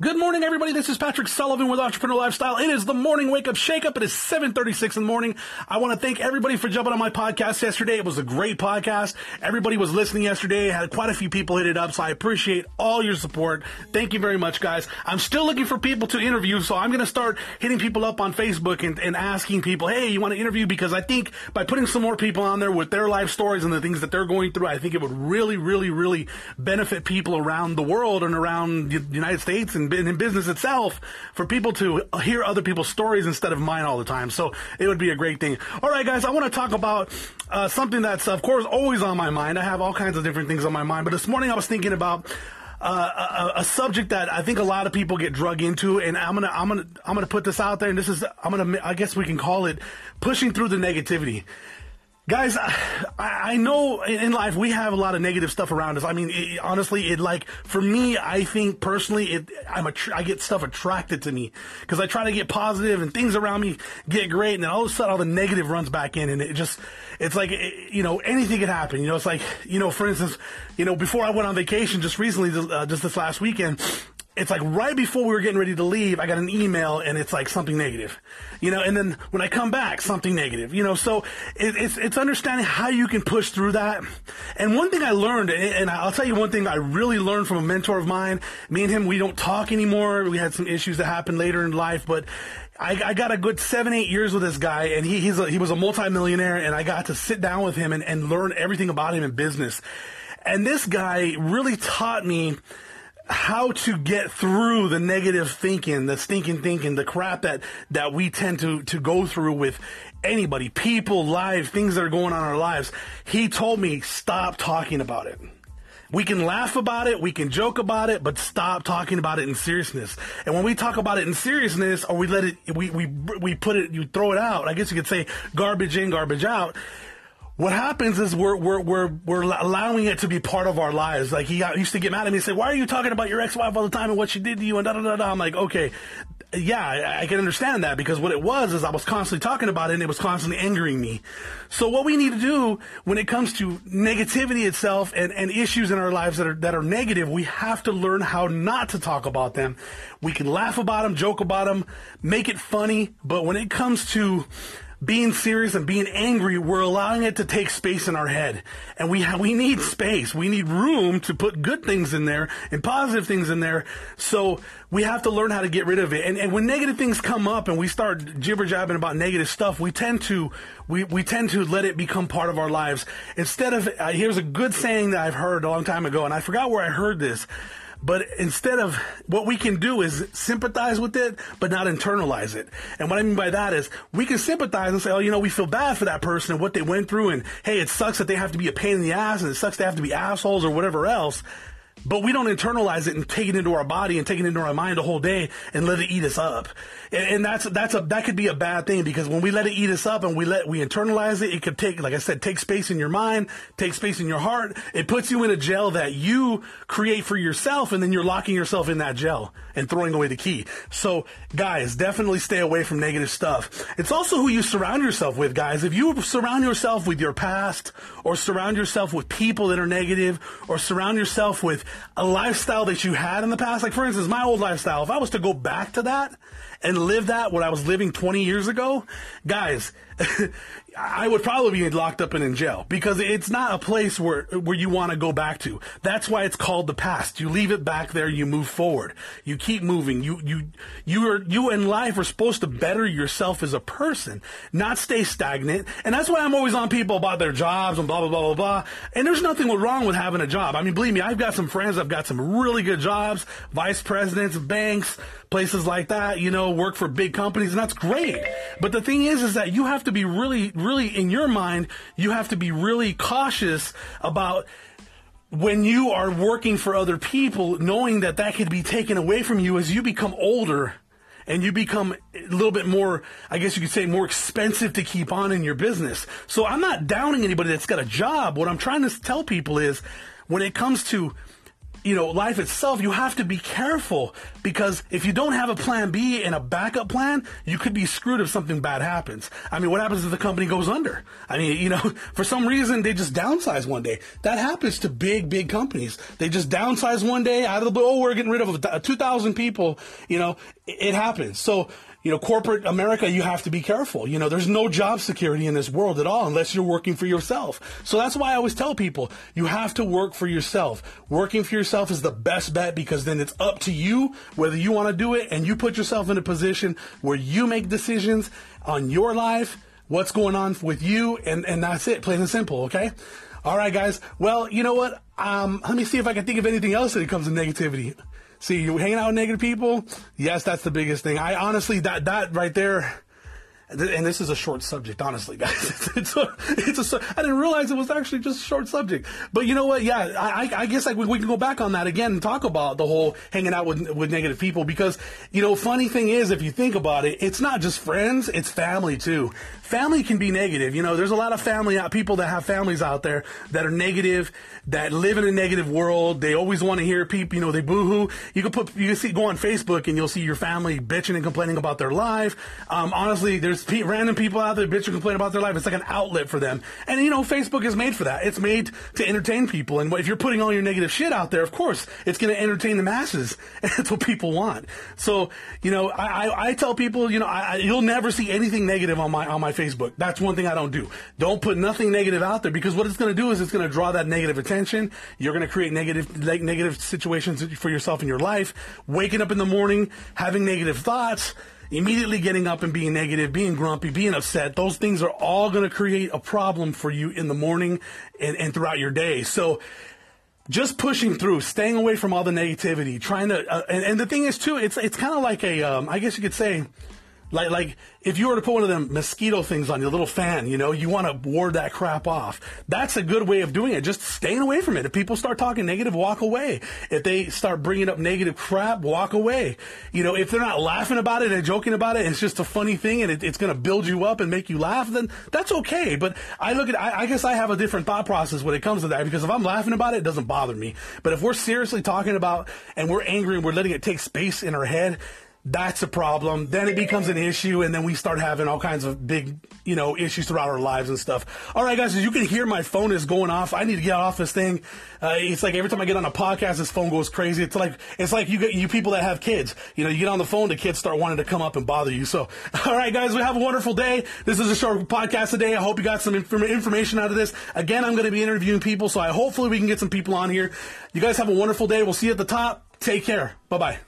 Good morning, everybody. This is Patrick Sullivan with Entrepreneur Lifestyle. It is the morning wake up shake up. It is 736 in the morning. I want to thank everybody for jumping on my podcast yesterday. It was a great podcast. Everybody was listening yesterday. Had quite a few people hit it up. So I appreciate all your support. Thank you very much, guys. I'm still looking for people to interview. So I'm going to start hitting people up on Facebook and, and asking people, Hey, you want to interview? Because I think by putting some more people on there with their life stories and the things that they're going through, I think it would really, really, really benefit people around the world and around the United States and in business itself for people to hear other people's stories instead of mine all the time. So it would be a great thing. All right, guys, I want to talk about uh, something that's, of course, always on my mind. I have all kinds of different things on my mind, but this morning I was thinking about uh, a, a, subject that I think a lot of people get drug into, and I'm gonna I'm gonna I'm gonna put this out there, and this is I'm gonna I guess we can call it pushing through the negativity. Guys, I, I, know in life we have a lot of negative stuff around us. I mean, it, honestly, it like for me, I think personally, it I'm a I get stuff attracted to me because I try to get positive and things around me get great, and then all of a sudden all the negative runs back in, and it just it's like it, you know anything could happen. You know, it's like you know, for instance, you know, before I went on vacation just recently, uh, just this last weekend, it's like right before we were getting ready to leave, I got an email and it's like something negative, you know, and then when I come back, something negative, you know, so it, it's, it's understanding how you can push through that. And one thing I learned, and I'll tell you one thing I really learned from a mentor of mine, me and him, we don't talk anymore. We had some issues that happened later in life, but I, I, got a good seven, eight years with this guy, and he, he's a, he was a multimillionaire, and I got to sit down with him and, and learn everything about him in business. And this guy really taught me how to get through the negative thinking, the stinking thinking, the crap that, that we tend to, to go through with anybody, people, live, things that are going on in our lives. He told me, stop talking about it. We can laugh about it, we can joke about it, but stop talking about it in seriousness. And when we talk about it in seriousness, or we let it, we, we, we put it, you throw it out, I guess you could say garbage in, garbage out, what happens is we're, we're, we're, we're allowing it to be part of our lives. Like he, got, used to get mad at me and say, why are you talking about your ex-wife all the time and what she did to you and da da da da. I'm like, okay, yeah, I, I, can understand that because what it was is I was constantly talking about it and it was constantly angering me. So what we need to do when it comes to negativity itself and, and issues in our lives that are, that are negative, we have to learn how not to talk about them. We can laugh about them, joke about them, make it funny, but when it comes to being serious and being angry, we're allowing it to take space in our head. And we we need space. We need room to put good things in there and positive things in there. So we have to learn how to get rid of it. And, and when negative things come up and we start jibber jabbing about negative stuff, we tend to, we, we tend to let it become part of our lives. Instead of, uh, here's a good saying that I've heard a long time ago, and I forgot where I heard this. But instead of what we can do is sympathize with it, but not internalize it. And what I mean by that is we can sympathize and say, oh, you know, we feel bad for that person and what they went through. And hey, it sucks that they have to be a pain in the ass and it sucks they have to be assholes or whatever else but we don't internalize it and take it into our body and take it into our mind the whole day and let it eat us up. And, and, that's that's a that could be a bad thing because when we let it eat us up and we let we internalize it, it could take, like I said, take space in your mind, take space in your heart. It puts you in a jail that you create for yourself, and then you're locking yourself in that jail and throwing away the key. So, guys, definitely stay away from negative stuff. It's also who you surround yourself with, guys. If you surround yourself with your past, or surround yourself with people that are negative, or surround yourself with a lifestyle that you had in the past. Like, for instance, my old lifestyle, if I was to go back to that and live that what I was living 20 years ago, guys, I would probably be locked up and in jail because it's not a place where where you want to go back to. That's why it's called the past. You leave it back there, you move forward. You keep moving. You you you are you in life are supposed to better yourself as a person, not stay stagnant. And that's why I'm always on people about their jobs and blah blah blah blah blah. And there's nothing wrong with having a job. I mean, believe me, I've got some friends I've got some really good jobs, vice presidents, banks, places like that, you know, work for big companies, and that's great. But the thing is, is that you have to be really, really, in your mind, you have to be really cautious about when you are working for other people, knowing that that could be taken away from you as you become older and you become a little bit more, I guess you could say, more expensive to keep on in your business. So I'm not downing anybody that's got a job. What I'm trying to tell people is when it comes to you know, life itself, you have to be careful because if you don't have a plan B and a backup plan, you could be screwed if something bad happens. I mean, what happens if the company goes under? I mean, you know, for some reason they just downsize one day. That happens to big, big companies. They just downsize one day out of the blue. Oh, we're getting rid of 2,000 people. You know, it, it happens. So, you know, corporate America, you have to be careful. You know, there's no job security in this world at all unless you're working for yourself. So that's why I always tell people you have to work for yourself. Working for yourself is the best bet because then it's up to you whether you want to do it and you put yourself in a position where you make decisions on your life, what's going on with you, and, and that's it, plain and simple, okay? All right, guys. Well, you know what? Um, let me see if I can think of anything else that comes to negativity. See, you hanging out with negative people. Yes, that's the biggest thing. I honestly, that that right there, and this is a short subject, honestly, guys. It's a, it's a, I didn't realize it was actually just a short subject. But you know what? Yeah, I, I guess like we, we, can go back on that again and talk about the whole hanging out with with negative people because you know, funny thing is, if you think about it, it's not just friends, it's family too family can be negative. You know, there's a lot of family out, people that have families out there that are negative, that live in a negative world. They always want to hear people, you know, they boohoo. You can put, you can see, go on Facebook and you'll see your family bitching and complaining about their life. Um, honestly, there's pe- random people out there bitching and complaining about their life. It's like an outlet for them. And, you know, Facebook is made for that. It's made to entertain people. And if you're putting all your negative shit out there, of course, it's going to entertain the masses. And that's what people want. So, you know, I, I, I tell people, you know, I, you'll never see anything negative on my, on my Facebook. That's one thing I don't do. Don't put nothing negative out there because what it's going to do is it's going to draw that negative attention. You're going to create negative, like, negative situations for yourself in your life. Waking up in the morning, having negative thoughts, immediately getting up and being negative, being grumpy, being upset, those things are all going to create a problem for you in the morning and, and throughout your day. So, just pushing through, staying away from all the negativity, trying to, uh, and, and, the thing is too, it's it's kind of like a, um, I guess you could say, like, like if you were to put one of them mosquito things on your little fan, you know, you want to ward that crap off. That's a good way of doing it. Just staying away from it. If people start talking negative, walk away. If they start bringing up negative crap, walk away. You know, if they're not laughing about it and joking about it, it's just a funny thing and it, it's going to build you up and make you laugh, then that's okay. But I look at, I, I guess I have a different thought process when it comes to that because if I'm laughing about it, it doesn't bother me. But if we're seriously talking about and we're angry and we're letting it take space in our head, that's a problem. Then it becomes an issue, and then we start having all kinds of big, you know, issues throughout our lives and stuff. All right, guys, as you can hear, my phone is going off. I need to get off this thing. Uh, it's like every time I get on a podcast, this phone goes crazy. It's like it's like you get you people that have kids. You know, you get on the phone, the kids start wanting to come up and bother you. So, all right, guys, we have a wonderful day. This is a short podcast today. I hope you got some inform- information out of this. Again, I'm going to be interviewing people, so I hopefully we can get some people on here. You guys have a wonderful day. We'll see you at the top. Take care. Bye bye.